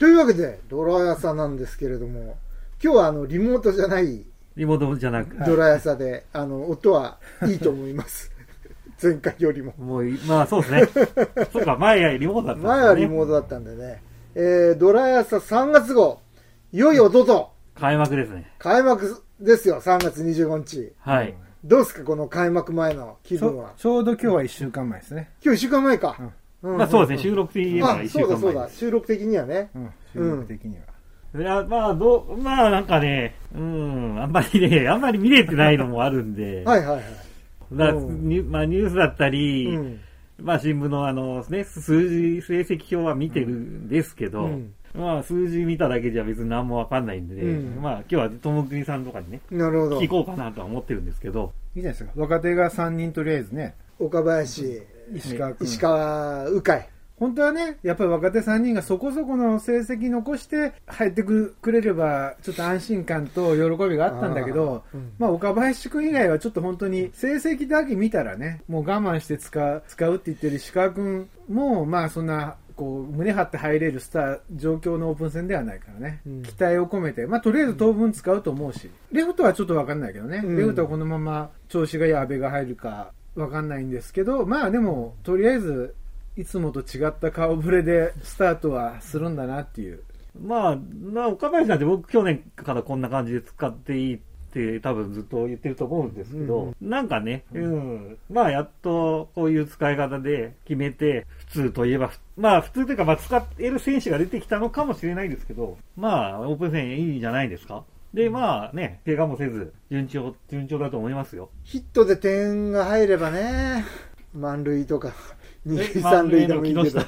というわけで、ドラヤサなんですけれども、今日はあの、リモートじゃないリモートじゃなく、ドラヤサで、あの、音はいいと思います。前回よりも。もうい、まあそうですね。そうか、前はリモートだったんですね前はリモートだったんでね。えー、ドラヤサ3月号、いよいよ弟、開幕ですね。開幕ですよ、3月25日。はい。どうですか、この開幕前の気分は。ちょうど今日は1週間前ですね。今日1週間前か。んまあそうですね、収録的に言えばあ1、週そうだそうだ。収録的にはね。うん、収録的には。いや、まあ、どう、まあなんかね、うん、あんまりね、あんまり見れてないのもあるんで、はいはいはい。だうん。にまあニュースだったり、うん。まあ新聞のあのね、数字、成績表は見てるんですけど、うん。まあ数字見ただけじゃ別に何もわかんないんで、うん。まあ今日はともくにさんとかにね、なるほど。聞。こうかなとは思ってるんですけど、いいじゃないですか。若手が3人とりあえずね、岡林、石川君。石川、鵜飼。本当はね、やっぱり若手3人がそこそこの成績残して入ってくくれれば、ちょっと安心感と喜びがあったんだけど、あー。うん。まあ岡林君以外はちょっと本当に成績だけ見たらね、もう我慢して使う使うって言ってる石川君も、まあそんな、こう、胸張って入れるスター、状況のオープン戦ではないからね。うん。期待を込めて、まあとりあえず当分使うと思うし、レフトはちょっとわかんないけどね、うん。レフトはこのまま調子がいい阿部が入るかわかんないんですけど、まあでも、とりあえず、いつもと違った顔ぶれでスタートはするんだなっていう。まあ、な岡林なんて僕去年からこんな感じで使っていいって多分ずっと言ってると思うんですけど、なんかね、うん、まあやっとこういう使い方で決めて、普通といえば、まあ普通というか、まあ使える選手が出てきたのかもしれないですけど、まあオープン戦いいんじゃないですか。で、まあね、怪我もせず、順調、順調だと思いますよ。ヒットで点が入ればね、満塁とか、二三塁でもいいけど。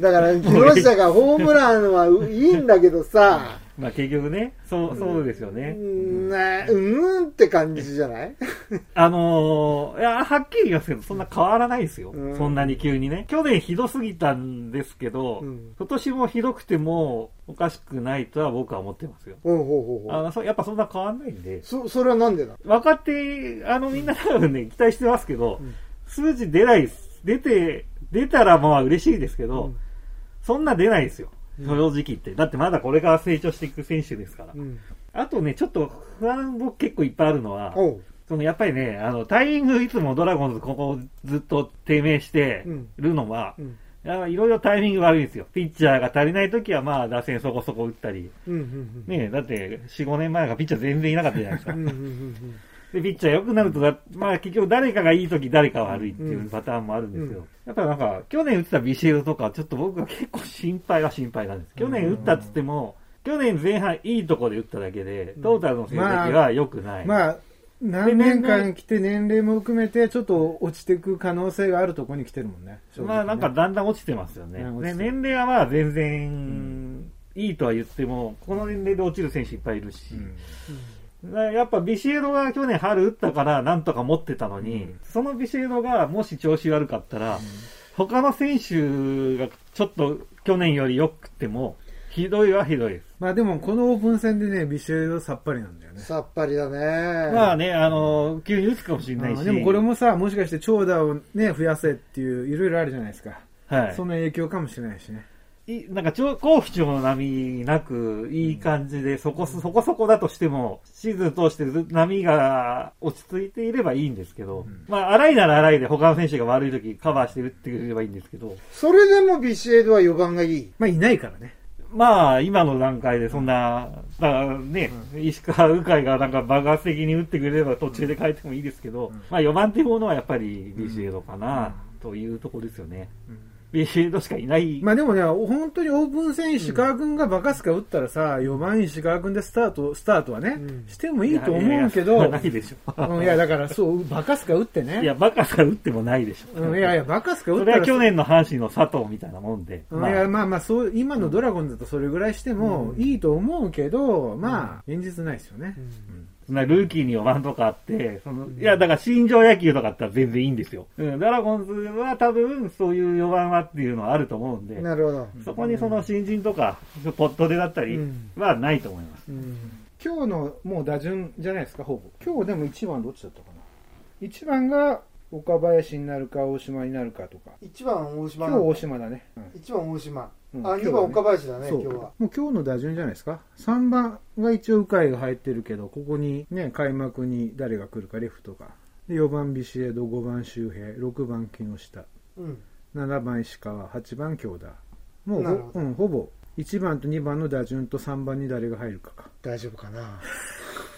だから、木下がホームランはいいんだけどさ、まあ結局ね、そう、そうですようね。んね、うーんって感じじゃない？あのー、いや、はっきり言いますけど、そんな変わらないですよ。うんそんなに急にね。去年ひどすぎたんですけど、うん今年もひどくてもおかしくないとは僕は思ってますよ。ほうほうほう。あのそやっぱそんな変わんないんで。そ、それはなんでなの分かって、あのみんな多分ね、期待してますけど、うん数字出ないです。出て、出たらまあ嬉しいですけど、うんそんな出ないですよ。うん正直言って。だってまだこれから成長していく選手ですから。うん。あとね、ちょっと不安僕結構いっぱいあるのは。そのやっぱりね、あの、タイミングいつもドラゴンズここずっと低迷してるのは、うん。いろいろタイミング悪いんですよ。ピッチャーが足りない時はまあ打線そこそこ打ったり、うん。うん。ねだって4、5年前がピッチャー全然いなかったじゃないですかう。ん。うん。で、ピッチャー良くなるとだ、まあ結局誰かがいい時誰かが悪いっていうパターンもあるんですよ。やっぱなんか、去年打ってたビシエドとか、ちょっと僕は結構心配は心配なんです。去年打ったっつっても、去年前半いいとこで打っただけで、トータルの成績は良くない。まあ、何年間来て年齢も含めてちょっと落ちていく可能性があるところに来てるもんね。ねまあなんかだんだん落ちてますよね。ね年齢はまあ全然いいとは言っても、この年齢で落ちる選手いっぱいいるし、うんなやっぱビシエドが去年春打ったからなんとか持ってたのに、うんそのビシエドがもし調子悪かったら、他の選手がちょっと去年より良くても、ひどいはひどいです。まあでもこのオープン戦でね、ビシエドさっぱりなんだよね。さっぱりだね。まあね、あの、急に打つかもしれないし。でもこれもさ、もしかして長打をね、増やせっていう、いろいろあるじゃないですか。はい。その影響かもしれないしね。いなんか、超好不調の波なく、いい感じで、そこそ、そこそこだとしても、シーズン通してずっと波が落ち着いていればいいんですけど、ん。まあ、荒いなら荒いで他の選手が悪い時カバーして打ってくれればいいんですけど、それでもビシエドは4番がいい？まあいないからね。まあ、今の段階でそんな、だからね、石川鵜飼がなんか爆発的に打ってくれれば途中で変えてもいいですけど、うん。まあ4番っていうものはやっぱりビシエドかな、というところですよね。ビシエドしかいない。まあでもね、本当にオープン戦石川君がバカスカ打ったらさ、4番石川君でスタート、スタートはね、うんしてもいいと思うけいやいど、やないでしょ。うんいやだからそう、バカスカ打ってね。いや、バカさ打ってもないでしょ。うんいやいや、バカスカ打そったられは去年の阪神の佐藤みたいなもんで。うんいやまあまあそう今のドラゴンズだとそれぐらいしてもいいと思うけど、まあ現実ないですよね、そんなルーキーに4番とかあって、その、いや、だから新庄野球とかあったら全然いいんですよ。うん、ドラゴンズは多分そういう4番はっていうのはあると思うんで、なるほど。そこにその新人とか、ポットでだったりうん。はないと思います。うん。今日のもう打順じゃないですかほぼ。今日でも1番どっちだったかな。1番が岡林になるか大島になるかとか。1番大島今日大島だね、うん。1番大島、うん。あ2番岡林だねそう。今日は。もう今日の打順じゃないですか。3番が一応鵜飼が入ってるけどここにね開幕に誰が来るかレフトが。で4番ビシエド5番周平6番木下。うん。7番石川8番京田。もうなるほど。ほ,、うん、ほぼ1番と2番の打順と3番に誰が入るかか。大丈夫かな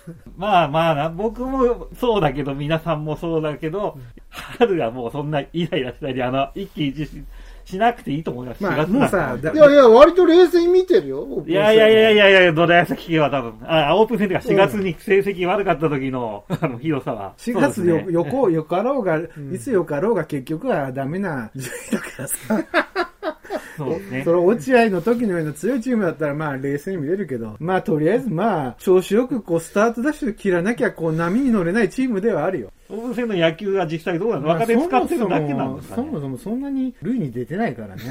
まあまあな、僕もそうだけど、皆さんもそうだけど、春はもうそんなイライラしたり、あの、一喜一憂ししなくていいと思います。まあ4月なんかもうさだいやいや割と冷静に見てるよいやいやいやいやいや、ドラヤサ聞けば多分、あ、オープン戦とか4月に成績悪かった時の、あの、ひどさは。4月よ、ねよこ、よかろうが、んいつよかろうが結局はダメな順位だからさ。そうですね。そ。の落合の時のような強いチームだったらまあ冷静に見れるけど、まあとりあえずまあ調子よくこうスタートダッシュ切らなきゃこう波に乗れないチームではあるよ。オープン戦の野球は実際どうなの？若手使ってるだけなんですかね。そもそもそんなに塁に出てないからね。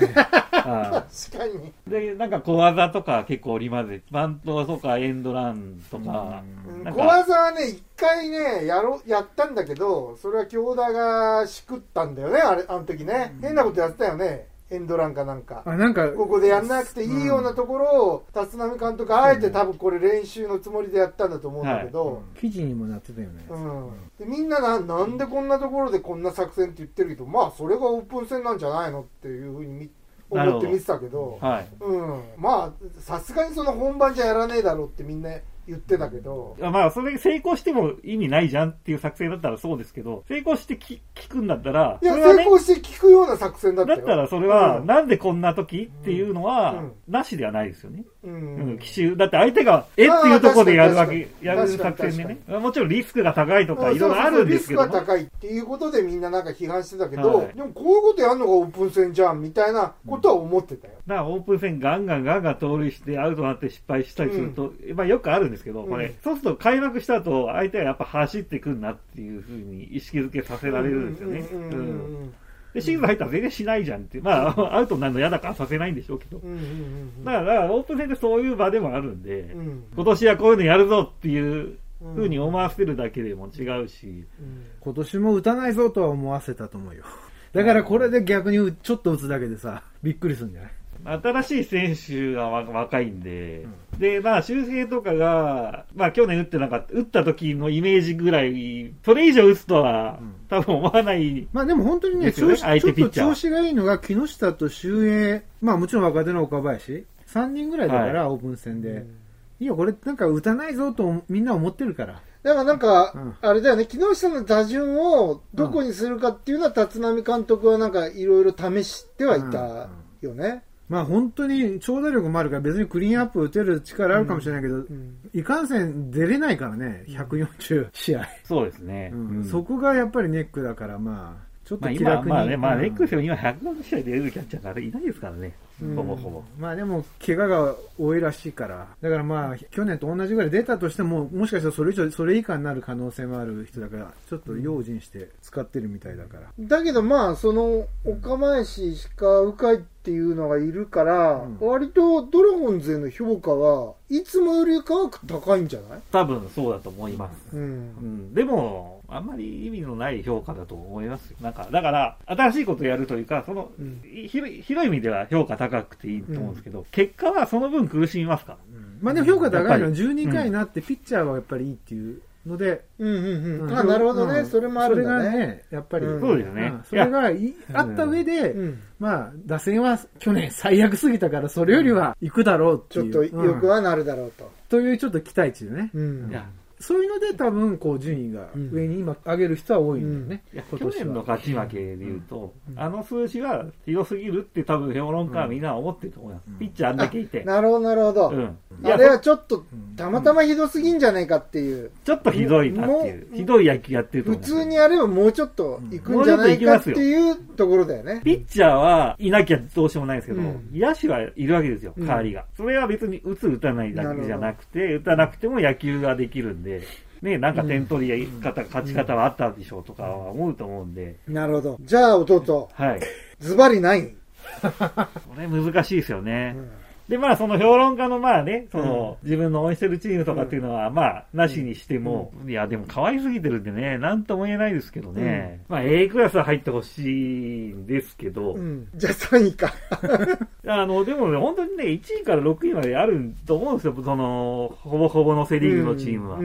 あ確かに、あで、なんか小技とか結構織り交ぜて、バントとかエンドランとか、か。小技はね一回ねやろやったんだけどそれは京田がしくったんだよねあれあの時ね、変なことやってたよねエンドランかなんか。あ、なんか、ここでやんなくていいようなところを立浪監督あえて多分これ練習のつもりでやったんだと思うんだけど、記事にもなってたよね。うん。でみんなななんでこんなところでこんな作戦って言ってるけどまあそれがオープン戦なんじゃないのっていうふうに思って見てたけど。はい。うん、まあさすがにその本番じゃやらねえだろうってみんな言ってたけど、まあ、それ成功しても意味ないじゃんっていう作戦だったらそうですけど、成功してき聞くんだったら、いやね成功して聞くような作戦だったよ。だったらそれは、うん。なんでこんな時っていうのはうん、なしではないですよね。ううんん、奇襲。だって相手が、えっていうところでやるわけ、やる作戦でね。もちろんリスクが高いとか、うんいろいろあるんですけども。そうそうそうリスクが高いっていうことでみんななんか批判してたけど、はい。でもこういうことやるのがオープン戦じゃんみたいなことは思ってたよ。だからオープン戦ガンガンガンガン盗塁してアウトになって失敗したりすると、まあよくあるんですけど、これ、うんそうすると開幕した後、相手はやっぱ走ってくんなっていうふうに意識づけさせられるんですよね。で、シーズン入ったら全然しないじゃんって。まあ、アウトになるの嫌だからさせないんでしょうけど。だから、オープン戦ってそういう場でもあるんで、うん今年はこういうのやるぞっていうふうに思わせるだけでも違うし、うん今年も打たないぞとは思わせたと思うよ。だからこれで逆にちょっと打つだけでさ、びっくりするんじゃない？新しい選手がわ若いんで、で、まあ、周平とかが、まあ、去年打ってなかった、打った時のイメージぐらい、それ以上打つとは、多分思わない。まあでも本当にね、ですよね調子ちょっと調子がいいのが木下と周平、まあもちろん若手の岡林、3人ぐらいだから、オープン戦で。いいよ、これなんか打たないぞとみんな思ってるから。だからなんか、うん。あれだよね、木下の打順をどこにするかっていうのは、立浪監督はなんかいろいろ試してはいたよね。まあ本当に長打力もあるから別にクリーンアップ打てる力あるかもしれないけど、うんいかんせん出れないからね、140試合。そうですね。うん。うん。そこがやっぱりネックだから、まあ、ちょっとまあ今、気楽に。まあね、まあ、うんネックスよ今150試合で出るキャッチャーがいないですからね。うんほぼほぼ。まあでも、怪我が多いらしいから。だからまあ、去年と同じぐらい出たとしても、もしかしたらそれ以上、それ以下になる可能性もある人だから、ちょっと用心して使ってるみたいだから。だけどまあ、その、岡林、石川、鵜飼っていうのがいるから、うん割とドラゴンズへの評価はいつもよりかは高いんじゃない？多分そうだと思います。うんう。ん、でも、あんまり意味のない評価だと思いますよ。なんか、だから、新しいことをやるというか、その、うん広い広い意味では評価高くていいと思うんですけど、結果はその分苦しみますか？ら。まあでも評価高いのはやっぱり12回になってピッチャーはやっぱりいいっていうので、うんうんうん。うんあ、なるほどね。うんそれもあるんだそれがね。ね、やっぱり、うんそうですねんそれがいあった上で、うん。まあ、打線は去年最悪すぎたから、それよりは行くだろうっていう。ちょっとよくうんはなるだろうと。というちょっと期待値でね。うんいや、そういうので多分、こう、順位が上に今上げる人は多いんだよね。いや今年は去年の勝ち負けで言うと、あの数字は広すぎるって多分評論家はみんな思ってると思います。ピッチャーあんだけいて。なるほど、なるほど。うん。いあやれはちょっと、たまたまひどすぎんじゃねえかっていう。ちょっとひどいなっていう。ひどい野球やってると普。通にやればもうちょっと行くんじゃないかっていうところだよね。ピッチャーはいなきゃどうしようもないですけど、うん野手はいるわけですよ、うん代わりが。それは別に打つ打たないだけじゃなくて、打たなくても野球ができるんで、ね、なんか点取り方、勝ち方はあったでしょうとかは思うと思うんで、なるほど。じゃあ、弟、はい。ズバリない。これ難しいですよね。うんで、まあ、その評論家のまあね、その、自分の応援してるチームとかっていうのは、まあ、なしにしても、いや、でも可愛すぎてるんでね、なんとも言えないですけどね。まあ、A クラスは入ってほしいんですけど、うん。じゃあ3位か。あの、でもね、本当にね、1位から6位まであると思うんですよ、その、ほぼほぼのセリーグのチームは。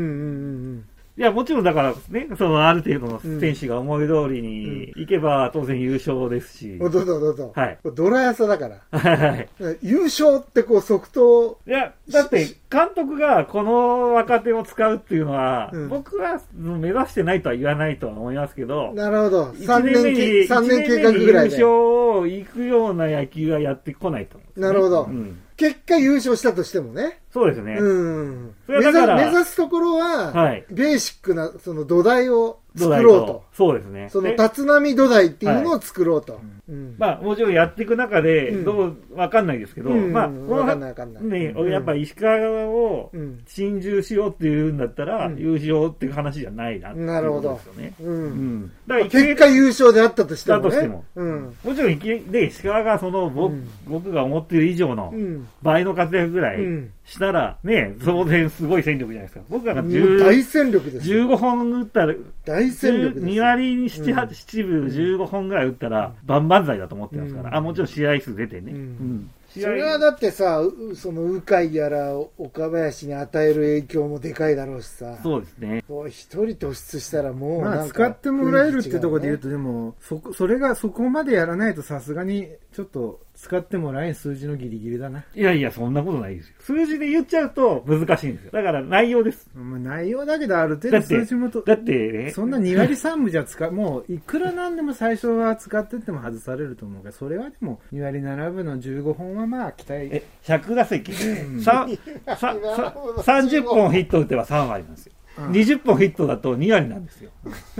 うんうんうんいや、もちろんだからね、そのある程度の選手が思い通りに行けば当然優勝ですしうん。。どうぞどうぞ。はい。ドラヤサだから。はい。優勝ってこう即答。いや、だって、監督がこの若手を使うっていうのは、うん僕は目指してないとは言わないとは思いますけど、なるほど。一3年計、三年計画ぐらいで。優勝を行くような野球はやってこないと思ね、なるほどうん。結果優勝したとしてもね。そうですね。うん。目指すところは、はいベーシックなその土台を作ろうと。そうですね。そので立浪土台っていうのを作ろうと。うんまあ、もちろんやっていく中で、うんどう、わかんないですけど、うんまあ、わかんないわかんないね、うんやっぱ石川をうん心中しようっていうんだったら、うん優勝っていう話じゃないなっていうなるほどことですよね。う。うんん。だから結果優勝であったとしてもね。だとしてもうん。もちろん、で、石川がその、僕、うん僕が思ってる以上のうん。倍の活躍ぐらいうんしたら、ね、当然すごい戦力じゃないですか。僕らがもう10大戦力ですよ。15本打ったら、大戦力です2よ。割に7、8、7分15本ぐらい打ったら、万々歳だと思ってますから。うんあ、もちろん試合数出てね。うんそれはだってさ、うその鵜飼やら岡林に与える影響もでかいだろうしさ。そうですね。一人突出したらもうまあ、なんか使ってもらえるってところで言うと、でも、そこ、それがそこまでやらないとさすがに、ちょっと、使ってもらえん数字のギリギリだな。いやいや、そんなことないですよ。数字で言っちゃうと難しいんですよ。だから内容です。まあ、内容だけどある程度だって数字もと、だってね、そんな2割3分じゃ使う、もう、いくらなんでも最初は使ってっても外されると思うから、それはでも、2割7分の15本はまあ、期待。え、100打席で、ささ さ30本ヒット打てば3割なんですよ。うん20本ヒットだと2割なんですよ。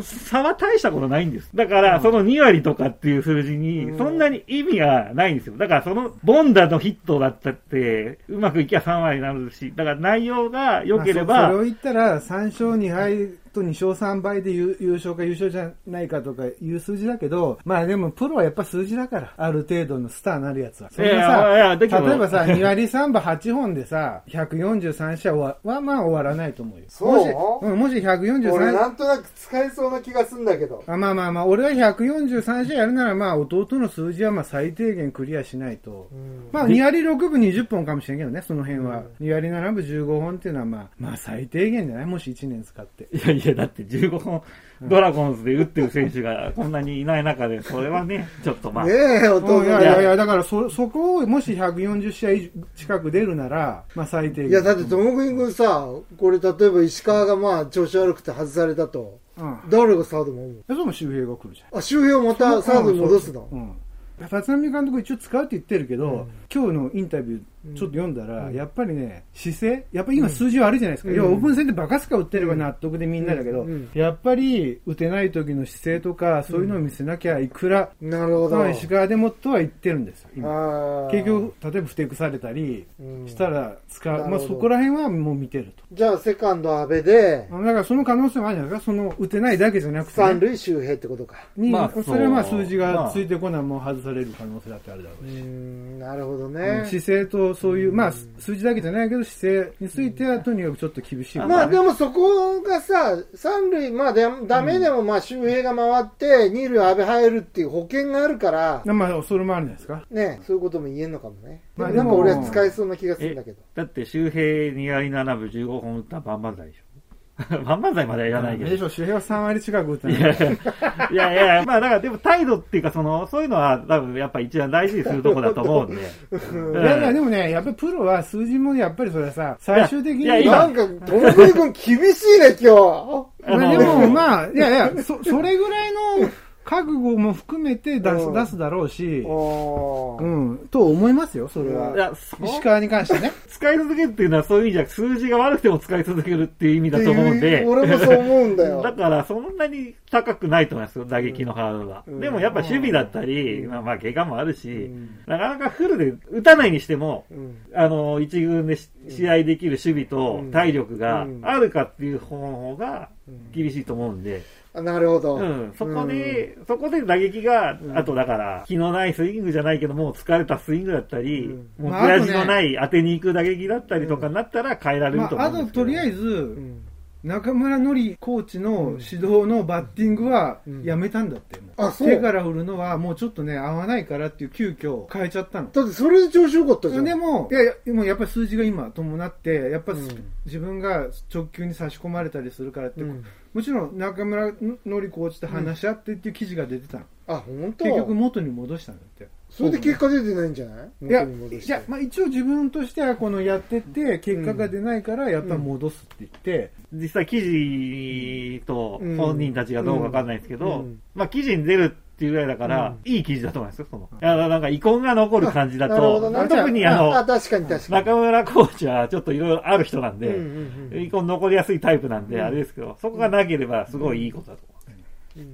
差は大したことないんです。だから、うんその2割とかっていう数字にう、んそんなに意味がないんですよ。だから、その、ボンダのヒットだったって、うまくいきゃ3割になるし、だから内容が良ければまあそそれを、言ったら、3勝2敗と2勝3敗で優優勝か優勝じゃないかとかいう数字だけど、まあでもプロはやっぱ数字だから、ある程度のスターになるやつは。そんないやいやいやさ、例えばさ、2割3分8本でさ、143試合ははまあ終わらないと思うよ。そう？もし、うん、もし俺な143、んとなく使えそうな気がするんだけど。あまあまあまあ、俺は143試合やるならまあ弟の数字はまあ最低限クリアしないと。うんまあ、2割6分20本かもしれんけどね、その辺は。2割7分15本っていうのは、まあ、まあ、最低限じゃない？もし1年使って。いやいや、だって15本、ドラゴンズで打ってる選手がこんなにいない中で、それはね、ちょっとまあ、ねえ、弟うんいやねいやいや、だからそ、そこをもし140試合近く出るなら、まあ、最低限。いや、だって、ともくん君さ、これ例えば石川がまあ調子悪くて外されたと。うん。誰がサードも思うそれも周平が来るじゃん。あ、周平をまたサードに戻すの？うん。立浪監督一応使うって言ってるけど、今日のインタビューちょっと読んだら、うんやっぱりね、姿勢やっぱり今数字悪いじゃないですか。うん要はオープン戦でバカスカ打ってれば納得でみんなだけど、うんやっぱり打てない時の姿勢とか、そういうのを見せなきゃいくら、なるほど。まあ石川でもとは言ってるんですよ、今。結局、例えばふてくされたりうんしたら使う。まあそこら辺はもう見てると。じゃあ、セカンド阿部で、だからその可能性もあるんじゃないですかその打てないだけじゃなくて、ね。三塁周平ってことか。に、まあそれはまあ数字がついてこないもう外される可能性だってあるだろううし。ん、なるほどうんね。姿勢とそういう、まあ数字だけじゃないけど姿勢についてはとにかくちょっと厳しい、まあでもそこがさ、三塁、まあでダメでもまあ周平が回って、二塁阿部入るっていう保険があるから、まあそれもあるんじゃないですか？ね、そういうことも言えんのかもね。まあでもなんかでも俺は使えそうな気がするんだけど。だって周平2割7分15本打ったら万々歳でしょ。万々歳まではいらないけど。でしょ、周平は3割近く打ったいやいやいやいや、まあだからでも態度っていうかその、そういうのは多分やっぱ一番大事にするとこだと思うんで。いやいや、でもね、やっぱりプロは数字もやっぱりそれはさ、最終的に。いやいやなんか、トム君厳しいね、今日。まあでもまあ、いやいや、そ、それぐらいの覚悟も含めて出す、うん。出すだろうし、うん、と思いますよ、それは。いや、そ石川に関してね。使い続けるっていうのはそういう意味じゃ、数字が悪くても使い続けるっていう意味だと思うんで。俺もそう思うんだよ。だから、そんなに高くないと思いますよ、打撃のハードルは。うん。でもやっぱ守備だったり、うん。まあまあ怪我もあるし、うん。なかなかフルで打たないにしても、うん。あの、一軍でし試合できる守備とうん。体力がうん。あるかっていう方がうん。厳しいと思うんで、あなるほど。うん、そこで、そこで打撃が、うん。あとだから、気のないスイングじゃないけども、疲れたスイングだったり、うん。もうまあ悔しのない当てに行く打撃だったりとかになったら変えられまあ、あると思うんですけど。ととりあえず、うん。中村のりコーチの指導のバッティングはうん。やめたんだって、もう。あそう。手から振るのはもうちょっとね合わないからっていう急遽変えちゃったの。だってそれで調子良かったじゃん。でもいやいやでもやっぱり数字が今伴ってやっぱ、うん。自分が直球に差し込まれたりするからって、うんもちろん中村のりコーチと話し合ってっていう記事が出てたの、あ、本当？結局元に戻したんだって。それで結果出てないんじゃない？いやいや、まあ、一応自分としてはこのやってて結果が出ないからやっぱり戻すって言って、実際記事とうん本人たちがどうかわかんないですけど、うん。まあ記事に出るっていうぐらいだから、うん。いい記事だと思いますよ、その。いや、なんか遺恨が残る感じだなるほどと、な特にあの、あ、確かに確かに。中村コーチはちょっといろいろある人なんで、うんうんうん遺恨残りやすいタイプなんで、うん。あれですけど、そこがなければすごいいいことだと思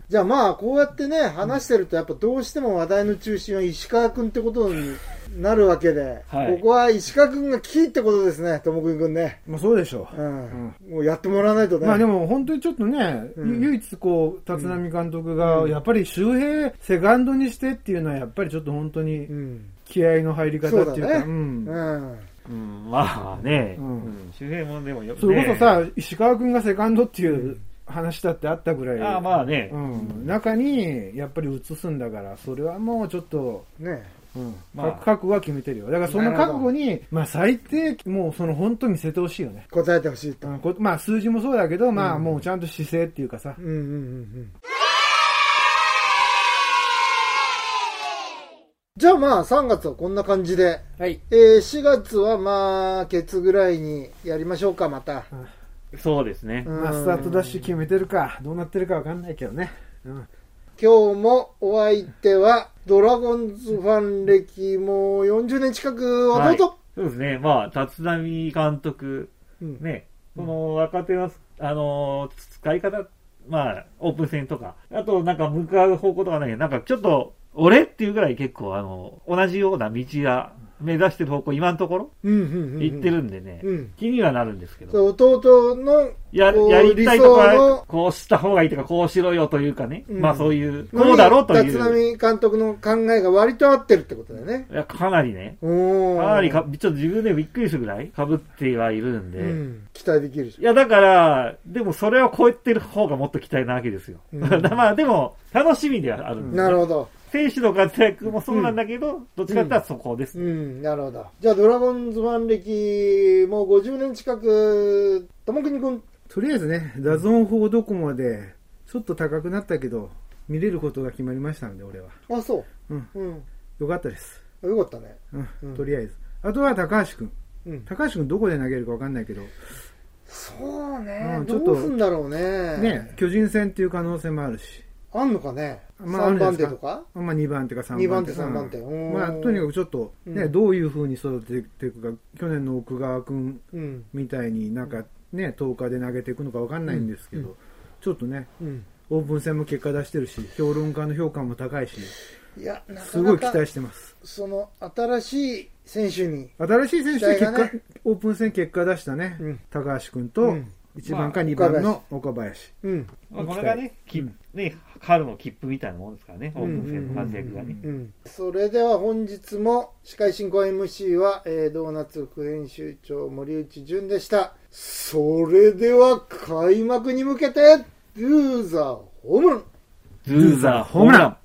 じゃあまあ、こうやってね、話してると、やっぱどうしても話題の中心は石川君ってことになるわけで、はい。ここは石川君がキーってことですね、ともくんくんね。まあ、そうでしょう、うん。もうやってもらわないとね。まあでも本当にちょっとね、うん。唯一こう、立浪監督うが、ん。やっぱり周平セカンドにしてっていうのは、やっぱりちょっと本当にうん。気合の入り方っていうか、そうだね。うん。うん。う。うん、まあね、ううんん、周平もでもよそれこそねさ、石川君がセカンドっていう話だってあったぐらい、ああまあね、うん、中にやっぱり移すんだから、それはもうちょっと、ねうんまあ覚覚悟は決めてるよ。だからその覚悟に、まあ最低、もうその本当見せてほしいよね。答えてほしいと。うんこまあ数字もそうだけど、まあうんもうちゃんと姿勢っていうかさ、うんうんうんうん。じゃあまあ3月はこんな感じで、はい。えー、4月はまあ、ケツぐらいにやりましょうか、また。そうですね。うんまあスタートダッシュ決めてるか、どうなってるかわかんないけどね。うん今日もお相手は、ドラゴンズファン歴もう40年近くをどうぞ、そうですね。まあ、立浪監督、うん。ね、この若手の、あのー使い方、まあ、オープン戦とか、あとなんか向かう方向とかね、なんかちょっと、俺っていうぐらい結構、あの、同じような道が目指してる方向、今のところ？うんうんうん。うん行ってるんでね、うん。気にはなるんですけど、弟のや、やりたいとこ理想のは、こうした方がいいとか、こうしろよというかね、うん。まあそういう、こうだろうと立いう、浪監督の考えが割と合ってるってことだよね。いやかなりね、かなりか、ちょっと自分でびっくりするぐらい被ってはいるんで、うん、期待できるしい。や、だから、でもそれを超えてる方がもっと期待なわけですよ。うん。まあでも、楽しみではあるんです、なるほど。選手の活躍もそうなんだけど、どっちかって言ったらそこです。うん、なるほど。じゃあ、ドラゴンズファン歴、もう50年近く、ともくにくん、とりあえずね、 DAZN for docomo で、ちょっと高くなったけど、見れることが決まりましたので、俺は。あ、そう。うん。うん。よかったです。よかったね。うん。うんとりあえず。あとは高橋君。うん。高橋君どこで投げるかわかんないけど、そうねうん。ちょっとどうすんだろうね。ね、巨人戦っていう可能性もあるし。あんのかね？まあ3番手とか？まあ2番手か3番手。2番手3番手。まあとにかくちょっとね、うん。どういう風に育てていくか、去年の奥川君うん。みたいになんかね、10日で投げていくのかわかんないんですけど、うん。ちょっとね、うん。オープン戦も結果出してるし、評論家の評価も高いし、いや、なかすごい期待してます。その、新しい選手に、新しい選手で結果、オープン戦結果出したね、うん。高橋君とうん1番かまあ2番の岡林。うん。まあこれがね、きうんね、春の切符みたいなもんですからね、オープン戦の活躍がね。うん。それでは本日も、司会進行 MC は、えー、ドーナツ副編集長森内淳でした。それでは開幕に向けて、ドゥーザーホームランズーザーホームラン